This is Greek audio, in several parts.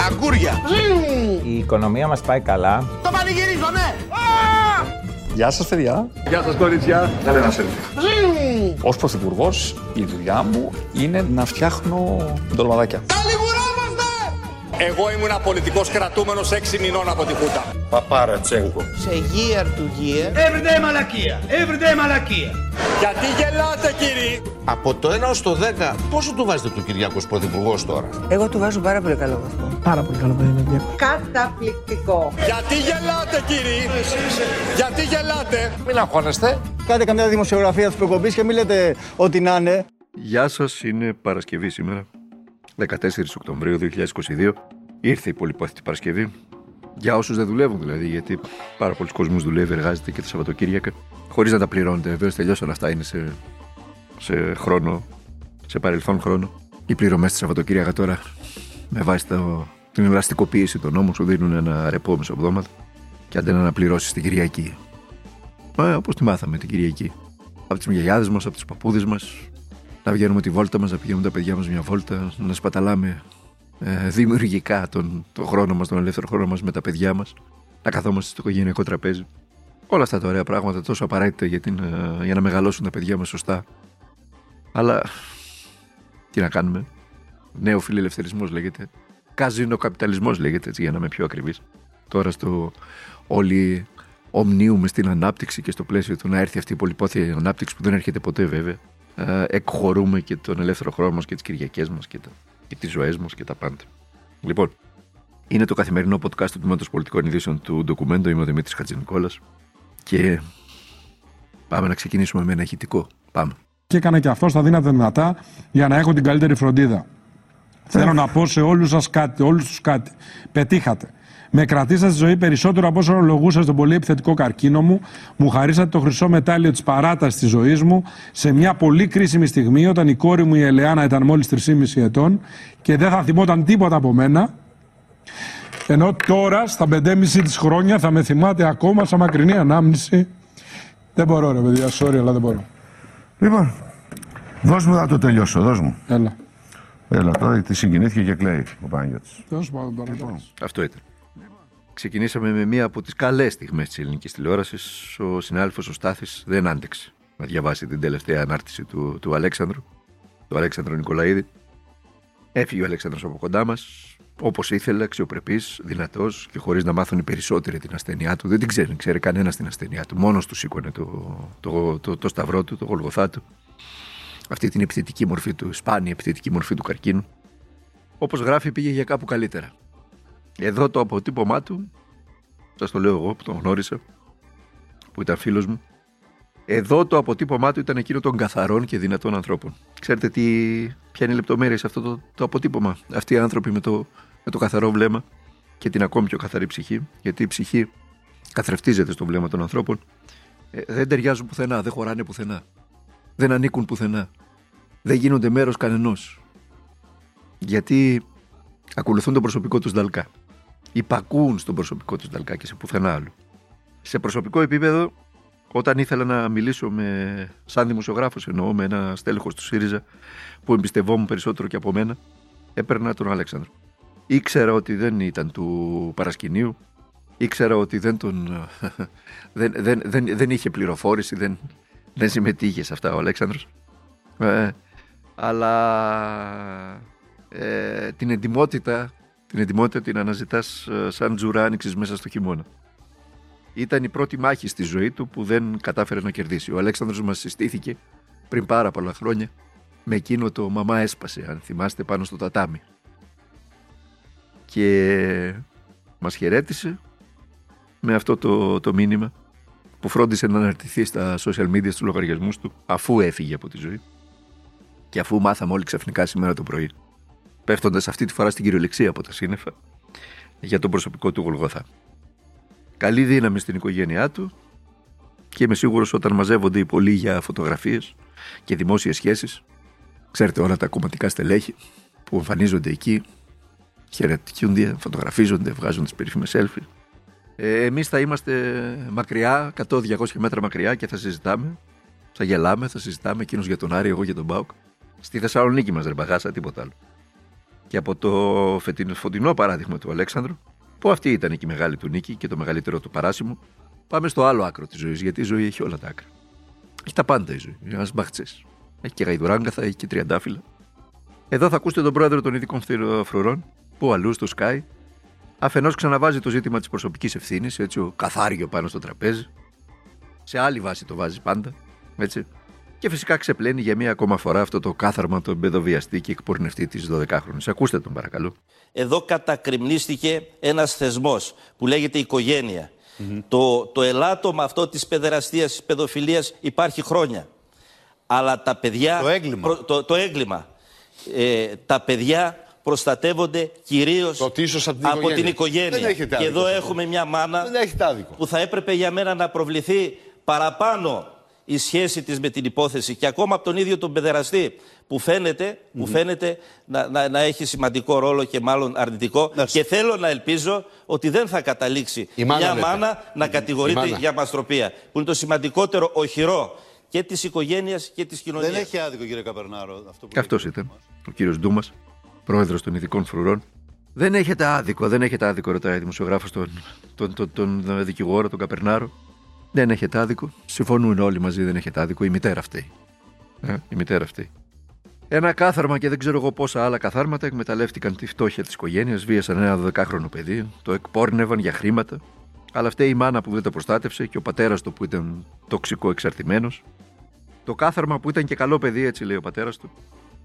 Αγκούρια. Η οικονομία μας πάει καλά. Το πανηγυρίζω, ναι. Γεια σας παιδιά. Γεια σας κορίτσια. Θέλετε ένα selfie. Ως πρωθυπουργός η δουλειά μου είναι να φτιάχνω ντολμαδάκια. Εγώ ήμουν πολιτικός κρατούμενος 6 μηνών από τη Χούτα. Παπαρατσέγκο. Σε year to year. Everyday μαλακία. Everyday μαλακία. Γιατί γελάτε κύριοι. Από το 1 ως το 10, πόσο του βάζετε του Κυριάκος Πρωθυπουργός τώρα; Εγώ του βάζω πάρα πολύ καλό βαθμό. Πάρα πολύ καλό παιδί είναι Καταπληκτικό. Γιατί γελάτε κύριοι. Γιατί γελάτε; Μην αγχώνεστε. Κάντε καμιά δημοσιογραφία της προκοπής και μην λέτε ότι να είναι. Γεια σας, είναι Παρασκευή σήμερα, 14 Οκτωβρίου 2022. Ήρθε η πολυπόθητη Παρασκευή. Για όσους δεν δουλεύουν δηλαδή, γιατί πάρα πολλοί κόσμος δουλεύει, εργάζεται και τα Σαββατοκύριακα. Χωρίς να τα πληρώνετε, βεβαίως τελειώσαν αυτά, είναι σε, σε χρόνο, σε παρελθόν χρόνο. Οι πληρωμές τη Σαββατοκύριακα τώρα, με βάση το, την ελαστικοποίηση των νόμων, σου δίνουν ένα ρεπό μεσοβδόματα και άντε να αναπληρώσεις την Κυριακή. Ε, Όπως τη μάθαμε την Κυριακή. Από τις γιαγιάδε μας, από τους παππούδες μας, να βγαίνουμε τη βόλτα μας, να πηγαίνουμε τα παιδιά μας μια βόλτα, να σπαταλάμε ε, δημιουργικά τον, τον χρόνο μας, τον ελεύθερο χρόνο μας με τα παιδιά μας, να καθόμαστε στο οικογενειακό τραπέζι. Όλα αυτά τα ωραία πράγματα τόσο απαραίτητα για, την, ε, για να μεγαλώσουν τα παιδιά μας σωστά. Αλλά τι να κάνουμε. Νέο φιλελευθερισμός λέγεται. Καζίνο καπιταλισμό λέγεται, έτσι για να είμαι πιο ακριβής. Τώρα στο όλοι ομνίουμε στην ανάπτυξη και στο πλαίσιο του να έρθει αυτή η πολυπόθεια ανάπτυξη που δεν έρχεται ποτέ βέβαια. Ε, εκχωρούμε και τον ελεύθερο χρόνο μας και τις Κυριακές μας και, τα, και τις ζωές μας και τα πάντα. Λοιπόν, είναι το καθημερινό podcast του Τμήματος Πολιτικών Ειδήσεων του Ντοκουμέντο. Είμαι ο Δημήτρης Χατζηνικόλας και πάμε να ξεκινήσουμε με ένα ηχητικό. Πάμε. Και έκανα και αυτό στα δύνατα δυνατά για να έχω την καλύτερη φροντίδα. Θέλω να πω σε όλους σας κάτι, όλους τους κάτι. Πετύχατε. Με κρατήσατε στη ζωή περισσότερο από όσο ορολογούσα στον πολύ επιθετικό καρκίνο μου. Μου χαρίσατε το χρυσό μετάλλιο της παράτασης της ζωής μου σε μια πολύ κρίσιμη στιγμή όταν η κόρη μου η Ελεάνα ήταν μόλις 3,5 ετών και δεν θα θυμόταν τίποτα από μένα. Ενώ τώρα στα 5,5 της χρόνια θα με θυμάται ακόμα σαν μακρινή ανάμνηση. Δεν μπορώ, ρε παιδιά, sorry, αλλά δεν μπορώ. Λοιπόν, δώσ' μου να το τελειώσω, δώσ' μου. Έλα. Έλα τώρα, γιατί συγκινήθηκε και κλαίει ο Παναγιώτης. Τέλο πάντων τώρα. Αυτό ήταν. Ξεκινήσαμε με μία από τις καλές στιγμές της ελληνικής τηλεόρασης. Ο συνάδελφος ο Στάθης δεν άντεξε να διαβάσει την τελευταία ανάρτηση του, του Αλέξανδρου, του Αλέξανδρου Νικολαίδη. Έφυγε ο Αλέξανδρος από κοντά μας, όπως ήθελε, αξιοπρεπής, δυνατός και χωρίς να μάθουν οι περισσότεροι την ασθένειά του. Δεν την ξέρει, ξέρει κανένας την ασθένειά του. Μόνος του σήκωνε το, το, το, το, σταυρό του, το γολγοθά του. Αυτή την επιθετική μορφή του, σπάνια επιθετική μορφή του καρκίνου. Όπως γράφει, πήγε για κάπου καλύτερα. Εδώ το αποτύπωμά του, σας το λέω εγώ που τον γνώρισα, που ήταν φίλος μου, εδώ το αποτύπωμά του ήταν εκείνο των καθαρών και δυνατών ανθρώπων. Ξέρετε τι, ποια είναι η λεπτομέρεια σε αυτό το, το αποτύπωμα; Αυτοί οι άνθρωποι με το, με το καθαρό βλέμμα και την ακόμη πιο καθαρή ψυχή, γιατί η ψυχή καθρεφτίζεται στο βλέμμα των ανθρώπων, ε, δεν ταιριάζουν πουθενά, δεν χωράνε πουθενά. Δεν ανήκουν πουθενά. Δεν γίνονται μέρος κανενός. Γιατί ακολουθούν το προσωπικό τους δαλκά υπακούουν στον προσωπικό του Νταλκά και σε πουθενά άλλο. Σε προσωπικό επίπεδο, όταν ήθελα να μιλήσω με, σαν δημοσιογράφος, εννοώ με ένα στέλεχος του ΣΥΡΙΖΑ που εμπιστευόμουν περισσότερο και από μένα, έπαιρνα τον Αλέξανδρο. Ήξερα ότι δεν ήταν του παρασκηνίου, ήξερα ότι δεν, τον, δεν, δεν, δεν, δεν είχε πληροφόρηση, δεν, δεν συμμετείχε σε αυτά ο Αλέξανδρος. Ε, αλλά ε, την εντυμότητα την ετοιμότητα την αναζητάς σαν τζουρά άνοιξης μέσα στο χειμώνα. Ήταν η πρώτη μάχη στη ζωή του που δεν κατάφερε να κερδίσει. Ο Αλέξανδρος μας συστήθηκε πριν πάρα πολλά χρόνια με εκείνο το μαμά έσπασε, αν θυμάστε, πάνω στο τατάμι. Και μας χαιρέτησε με αυτό το, το μήνυμα που φρόντισε να αναρτηθεί στα social media στους λογαριασμούς του αφού έφυγε από τη ζωή και αφού μάθαμε όλοι ξαφνικά σήμερα το πρωί πέφτοντας αυτή τη φορά στην κυριολεξία από τα σύννεφα για τον προσωπικό του Γολγοθά. Καλή δύναμη στην οικογένειά του και είμαι σίγουρος όταν μαζεύονται οι πολλοί για φωτογραφίες και δημόσιες σχέσεις, ξέρετε όλα τα κομματικά στελέχη που εμφανίζονται εκεί, χαιρετιούνται, φωτογραφίζονται, βγάζουν τις περίφημες selfie. Ε, Εμείς θα είμαστε μακριά, 100-200 μέτρα μακριά και θα συζητάμε. Θα γελάμε, θα συζητάμε εκείνος για τον Άρη, εγώ για τον Μπάουκ. Στη Θεσσαλονίκη μας δεν παγάσα τίποτα άλλο. Και από το φετινό, φωτεινό παράδειγμα του Αλέξανδρου, που αυτή ήταν και η μεγάλη του νίκη και το μεγαλύτερο του παράσημο, πάμε στο άλλο άκρο της ζωής. Γιατί η ζωή έχει όλα τα άκρα. Έχει τα πάντα η ζωή. Είναι ένας μπαχτσές. Έχει και γαϊδουράγκαθα, έχει και τριαντάφυλλα. Εδώ θα ακούσετε τον πρόεδρο των ειδικών φρουρών, που αλλού στο Sky, αφενός ξαναβάζει το ζήτημα της προσωπικής ευθύνης, έτσι, ο καθάριο πάνω στο τραπέζι. Σε άλλη βάση το βάζει πάντα. Έτσι. Και φυσικά ξεπλένει για μία ακόμα φορά αυτό το κάθαρμα τον παιδοβιαστή και εκπορνευτή της 12χρονη. Ακούστε τον παρακαλώ. Εδώ κατακριμνίστηκε ένας θεσμός που λέγεται οικογένεια. Το, το ελάττωμα αυτό της παιδεραστίας, της παιδοφιλίας υπάρχει χρόνια. Αλλά τα παιδιά... Το έγκλημα. το, το έγκλημα. Ε, τα παιδιά προστατεύονται κυρίως Το τίσος από την από οικογένεια. την οικογένεια. Δεν έχετε και άδικο εδώ σε αυτό. έχουμε μια μάνα Δεν έχετε άδικο. που θα έπρεπε για μένα να προβληθεί παραπάνω η σχέση της με την υπόθεση και ακόμα από τον ίδιο τον παιδεραστή που φαίνεται, που φαίνεται να, να, να έχει σημαντικό ρόλο και μάλλον αρνητικό και θέλω να ελπίζω ότι δεν θα καταλήξει Η μάνα μια λέτε. μάνα να κατηγορείται Η μάνα. για μαστροπία που είναι το σημαντικότερο οχυρό και της οικογένειας και της κοινωνίας. Δεν έχει άδικο, κύριε Καπερνάρο. Αυτό που Και αυτός ήταν ο κύριος Ντούμας, πρόεδρος των ειδικών φρουρών. Δεν έχετε άδικο, δεν έχετε άδικο, ρωτάει ο δημοσιογράφος τον, τον, τον, τον δικηγόρο, τον Καπερνάρο. Δεν έχετε άδικο. Συμφωνούν όλοι μαζί, δεν έχετε άδικο. Η μητέρα αυτή. Ε, η μητέρα αυτή. Ένα κάθαρμα και δεν ξέρω εγώ πόσα άλλα καθάρματα εκμεταλλεύτηκαν τη φτώχεια της οικογένειας, βίασαν ένα 12χρονο παιδί, το εκπόρνευαν για χρήματα. Αλλά αυτή η μάνα που δεν το προστάτευσε και ο πατέρας του που ήταν τοξικό εξαρτημένος. Το κάθαρμα που ήταν και καλό παιδί, έτσι λέει ο πατέρας του,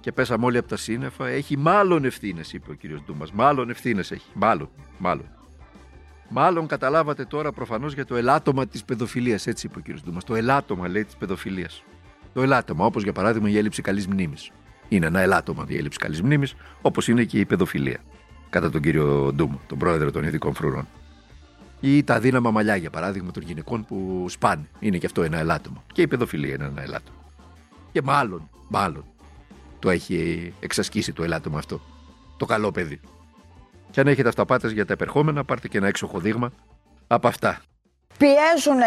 και πέσαμε όλοι από τα σύννεφα, έχει μάλλον ευθύνες, είπε ο κύριος Ντούμας. Μάλλον ευθύνες έχει. Μάλλον. Μάλλον. Μάλλον καταλάβατε τώρα προφανώς για το ελάττωμα της παιδοφιλίας, έτσι είπε ο κύριος Ντούμα. Το ελάττωμα, λέει, της παιδοφιλίας. Το ελάττωμα, όπως για παράδειγμα η έλλειψη καλής μνήμης. Είναι ένα ελάττωμα η έλλειψη καλής μνήμης, όπως είναι και η παιδοφιλία. Κατά τον κύριο Ντούμα, τον πρόεδρο των ειδικών φρουρών. Ή τα δύναμα μαλλιά, για παράδειγμα, των γυναικών που σπάνε. Είναι και αυτό ένα ελάττωμα. Και η παιδοφιλία είναι ένα ελάττωμα. Και μάλλον, μάλλον, το έχει εξασκήσει το ελάττωμα αυτό. Το καλό παιδί. Και αν έχετε αυταπάτες για τα επερχόμενα, πάρτε και ένα έξοχο δείγμα από αυτά. Πιέζουν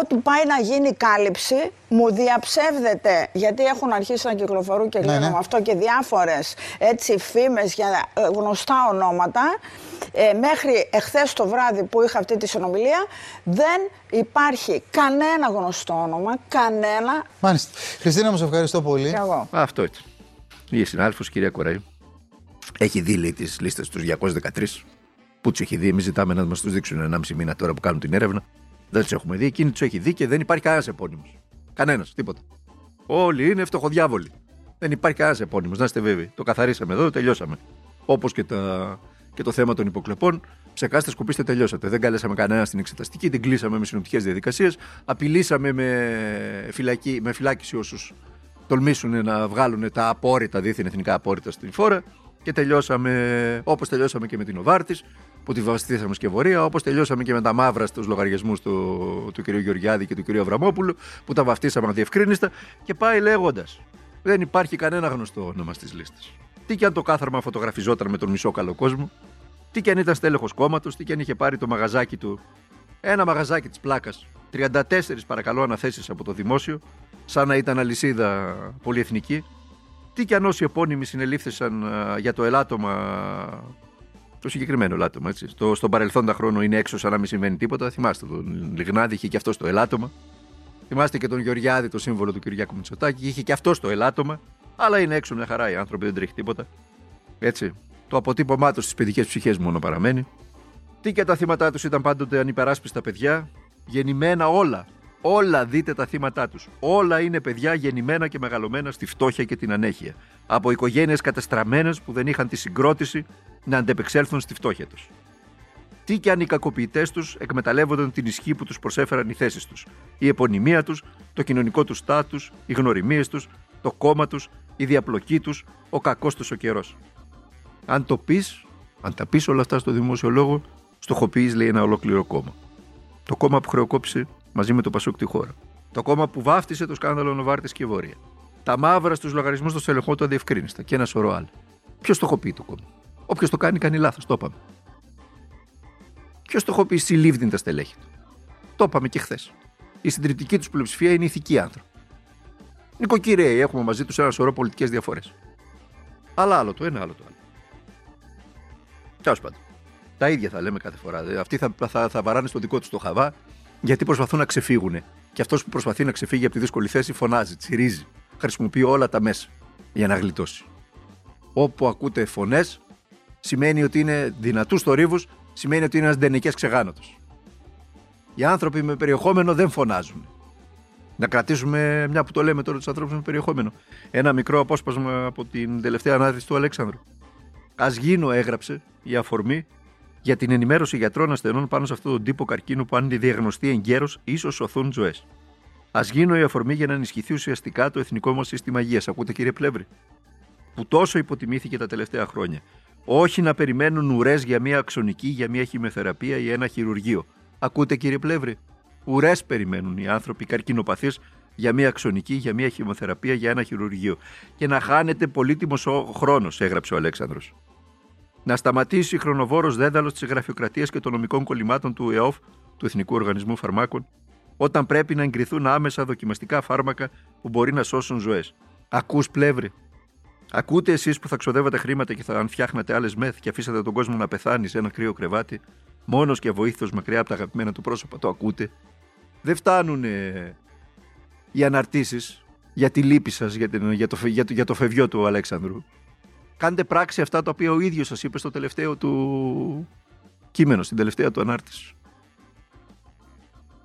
ό,τι πάει να γίνει κάλυψη, μου διαψεύδεται, γιατί έχουν αρχίσει να κυκλοφορούν και λένε με αυτό και διάφορες έτσι φήμες για ε, γνωστά ονόματα. Ε, μέχρι εχθές το βράδυ που είχα αυτή τη συνομιλία δεν υπάρχει κανένα γνωστό όνομα, κανένα. Μάλιστα. Χριστίνα, μου σε ευχαριστώ πολύ. Και εγώ. Αυτό ήταν. Η συνάδελφος κυρία Κοραή έχει δει λέει, τις λίστες τους 213 που τους έχει δει. Εμείς ζητάμε να μας τους δείξουν 1,5 μήνα τώρα που κάνουν την έρευνα. Δεν τους έχουμε δει. Εκείνη τους έχει δει και δεν υπάρχει κανένας επώνυμος. Κανένας, τίποτα. Όλοι είναι φτωχοδιάβολοι. Δεν υπάρχει κανένας επώνυμος, να είστε βέβαιοι. Το καθαρίσαμε εδώ, τελειώσαμε. Όπως και, τα... και το θέμα των υποκλεπών, ψεκάστε, σκουπίστε, τελειώσατε. Δεν κάλεσαμε κανένα στην εξεταστική, την κλείσαμε με συνοπτικές διαδικασίες, απειλήσαμε με, φυλακή, με φυλάκιση όσους τολμήσουν να βγάλουν τα απόρριτα, δίθεν εθνικά απόρριτα στην φόρα και τελειώσαμε όπως τελειώσαμε και με την Οβάρτης, που τη βαστήσαμε σκευωρία, όπως τελειώσαμε και με τα μαύρα στους λογαριασμούς του, του κ. Γεωργιάδη και του κ. Αβραμόπουλου, που τα βαφτίσαμε αδιευκρίνιστα και πάει λέγοντας. Δεν υπάρχει κανένα γνωστό όνομα στις λίστες. Τι και αν το κάθαρμα φωτογραφιζόταν με τον μισό καλό κόσμο, τι και αν ήταν στέλεχος κόμματος, τι και αν είχε πάρει το μαγαζάκι του. Ένα μαγαζάκι της πλάκας. 34 παρακαλώ αναθέσεις από το δημόσιο, σαν να ήταν αλυσίδα πολυεθνική. Τι και αν όσοι επώνυμοι συνελήφθησαν α, για το ελάττωμα, το συγκεκριμένο ελάττωμα, έτσι. Στο, στον παρελθόντα χρόνο είναι έξω σαν να μην συμβαίνει τίποτα. Θυμάστε τον Λιγνάδη, είχε και αυτός το ελάττωμα. Θυμάστε και τον Γεωργιάδη, το σύμβολο του Κυριάκου Μητσοτάκη, είχε και αυτός το ελάττωμα. Αλλά είναι έξω μια χαρά οι άνθρωποι, δεν τρέχει τίποτα. Έτσι. Το αποτύπωμά τους στις παιδικές ψυχές μόνο παραμένει. Τι και τα θύματα τους ήταν πάντοτε ανυπεράσπιστα παιδιά, γεννημένα όλα. Όλα δείτε τα θύματα τους. Όλα είναι παιδιά γεννημένα και μεγαλωμένα στη φτώχεια και την ανέχεια. Από οικογένειες κατεστραμμένες που δεν είχαν τη συγκρότηση να αντεπεξέλθουν στη φτώχεια τους. Τι και αν οι κακοποιητές τους εκμεταλλεύονταν την ισχύ που τους προσέφεραν οι θέσεις τους, η επωνυμία τους, το κοινωνικό του στάτους, οι γνωριμίες τους, το κόμμα τους, η διαπλοκή τους, ο κακός τους ο καιρός. Αν το πεις, αν τα πεις όλα αυτά στο δημόσιο λόγο, στοχοποιείς λέει ένα ολόκληρο κόμμα. Το κόμμα που χρεοκόπησε μαζί με το Πασούκ τη χώρα. Το κόμμα που βάφτισε το σκάνδαλο Νοβάρτης και Βόρεια. Τα μαύρα στους λογαριασμούς των στελεχών του αδιευκρίνηστα και ένα σωρό άλλα. Ποιος στοχοποιεί το κόμμα; Όποιος το κάνει, κάνει λάθος. Το είπαμε. Ποιος στοχοποιεί συλλήβδιν τα στελέχη του. Το είπαμε και χθες. Η συντριπτική τους πλειοψηφία είναι ηθικοί άνθρωποι. Νοικοκυρέοι, έχουμε μαζί τους ένα σωρό πολιτικές διαφορές. Αλλά άλλο το ένα, άλλο το άλλο. Τέλος πάντων. Τα ίδια θα λέμε κάθε φορά. Δηλαδή, αυτοί θα, θα, θα βαράνε στο δικό τους το χαβά γιατί προσπαθούν να ξεφύγουν. Και αυτός που προσπαθεί να ξεφύγει από τη δύσκολη θέση φωνάζει, τσιρίζει. Χρησιμοποιεί όλα τα μέσα για να γλιτώσει. Όπου ακούτε φωνές, σημαίνει ότι είναι δυνατούς θορύβους, σημαίνει ότι είναι ένας ντενεκέ ξεγάνατο. Οι άνθρωποι με περιεχόμενο δεν φωνάζουν. Να κρατήσουμε, μια που το λέμε τώρα, τους ανθρώπους με περιεχόμενο. Ένα μικρό απόσπασμα από την τελευταία ανάδυση του Αλέξανδρου. Α γίνω, έγραψε η αφορμή για την ενημέρωση γιατρών ασθενών πάνω σε αυτόν τον τύπο καρκίνου που, αν διαγνωστεί εγκαίρως, ίσως σωθούν ζωές. Α γίνω η αφορμή για να ενισχυθεί ουσιαστικά το εθνικό μας σύστημα υγείας. Ακούτε, κύριε Πλεύρη, που τόσο υποτιμήθηκε τα τελευταία χρόνια. Όχι να περιμένουν ουρές για μια αξονική, για μια χημεθεραπεία ή ένα χειρουργείο. Ακούτε, κύριε Πλεύρη, ουρές περιμένουν οι άνθρωποι καρκινοπαθείς για μια αξονική, για μια χημοθεραπεία, για ένα χειρουργείο. Και να χάνεται πολύτιμος χρόνος, έγραψε ο Αλέξανδρος να σταματήσει η χρονοβόρος δέδαλο της γραφειοκρατίας και των νομικών κολλημάτων του ΕΟΦ, του Εθνικού Οργανισμού Φαρμάκων, όταν πρέπει να εγκριθούν άμεσα δοκιμαστικά φάρμακα που μπορεί να σώσουν ζωές. Ακούς πλεύρη. Ακούτε εσείς που θα ξοδεύατε χρήματα και θα αν φτιάχνατε άλλες μεθ και αφήσατε τον κόσμο να πεθάνει σε ένα κρύο κρεβάτι, μόνος και αβοήθητος μακριά από τα αγαπημένα του πρόσωπα. Το ακούτε. Δεν φτάνουν οι αναρτήσεις για τη λύπη σας για, για, το, για, το, για το φευγιό του Αλέξανδρου κάντε πράξη αυτά τα οποία ο ίδιος σας είπε στο τελευταίο του κείμενο, στην τελευταία του ανάρτηση.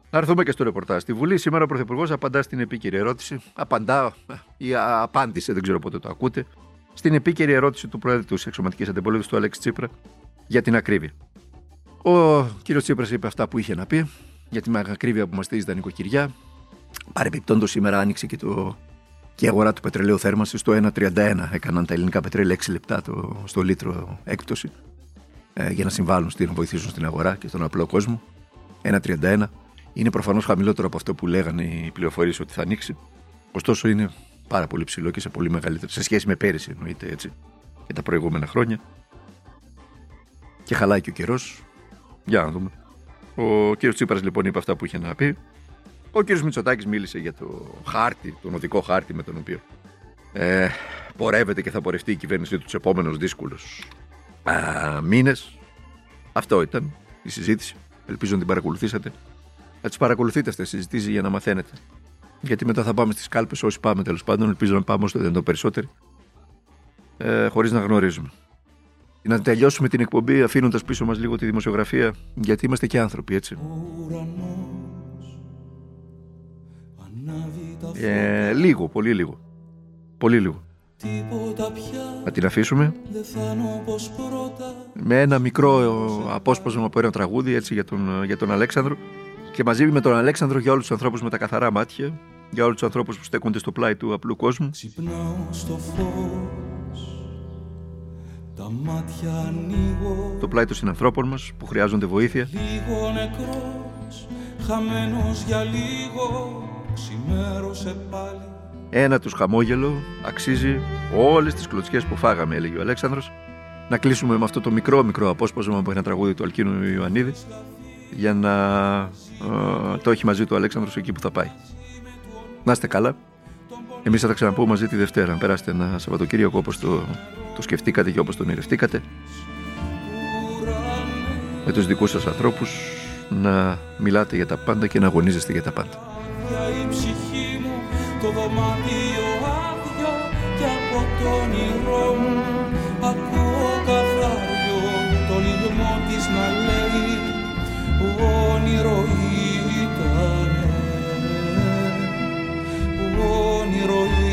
Να έρθουμε και στο ρεπορτάζ. Στη Βουλή σήμερα ο Πρωθυπουργός απαντά στην επίκαιρη ερώτηση. Απαντά ή απάντησε, δεν ξέρω πότε το ακούτε. Στην επίκαιρη ερώτηση του Πρόεδρου της Εξωματικής Αντιπολίτευσης του Αλέξη Τσίπρα για την ακρίβεια. Ο κύριος Τσίπρας είπε αυτά που είχε να πει για την ακρίβεια που μας στείλει τα νοικοκυριά. Παρεμπιπτόντως σήμερα άνοιξε και το και η αγορά του πετρελαίου θέρμανσης στο 1,31 έκαναν τα ελληνικά πετρέλαια 6 λεπτά το, στο λίτρο έκπτωση ε, για να συμβάλλουν στην, να βοηθήσουν στην αγορά και στον απλό κόσμο. 1,31 είναι προφανώς χαμηλότερο από αυτό που λέγανε οι πληροφορίες ότι θα ανοίξει. Ωστόσο είναι πάρα πολύ ψηλό και σε πολύ μεγαλύτερο σε σχέση με πέρυσι εννοείται έτσι και τα προηγούμενα χρόνια. Και χαλάει και ο καιρός. Για να δούμε. Ο κ. Τσίπρας λοιπόν είπε αυτά που είχε να πει. Ο κ. Μητσοτάκης μίλησε για το χάρτη, τον οδικό χάρτη με τον οποίο ε, πορεύεται και θα πορευτεί η κυβέρνησή του τους επόμενους δύσκολους μήνες. Αυτό ήταν η συζήτηση. Ελπίζω να την παρακολουθήσατε. Θα τις παρακολουθείτε αυτές τις συζητήσεις για να μαθαίνετε. Γιατί μετά θα πάμε στις κάλπες, όσοι πάμε τέλος πάντων. Ελπίζω να πάμε όσο δεν το περισσότερο. Ε, Χωρίς να γνωρίζουμε. Να τελειώσουμε την εκπομπή αφήνοντας πίσω μας λίγο τη δημοσιογραφία, γιατί είμαστε και άνθρωποι, έτσι. Ε, λίγο, πολύ λίγο. Πολύ λίγο. Να την αφήσουμε. Με ένα μικρό απόσπασμα από ένα τραγούδι έτσι, για, τον, για τον Αλέξανδρο. Και μαζί με τον Αλέξανδρο για όλους τους ανθρώπους με τα καθαρά μάτια για όλους τους ανθρώπους που στέκονται στο πλάι του απλού κόσμου. Στο φως, τα μάτια ανοίγω, το πλάι των συνανθρώπων μας που χρειάζονται βοήθεια. Λίγο νεκρός, χαμένος για λίγο Ξημέρωσε πάλι Ένα τους χαμόγελο αξίζει όλες τις κλωτσιές που φάγαμε έλεγε ο Αλέξανδρος να κλείσουμε με αυτό το μικρό μικρό απόσπασμα από ένα τραγούδι του Αλκίνου Ιωαννίδη για να ε, το έχει μαζί του Αλέξανδρος εκεί που θα πάει. Να είστε καλά. Εμείς θα τα ξαναπούμε μαζί τη Δευτέρα. Να περάσετε ένα Σαββατοκύριακο όπως το, το σκεφτήκατε και όπως το ονειρευτήκατε. Με τους δικούς σας ανθρώπους να μιλάτε για τα πάντα και να αγωνίζεστε για τα πάντα η ψυχή μου το δωμάτιο άδειο και από τον όνειρό μου ακούω καθαριό το λιγμό της να λέει όνειρο ήταν όνειρο ήταν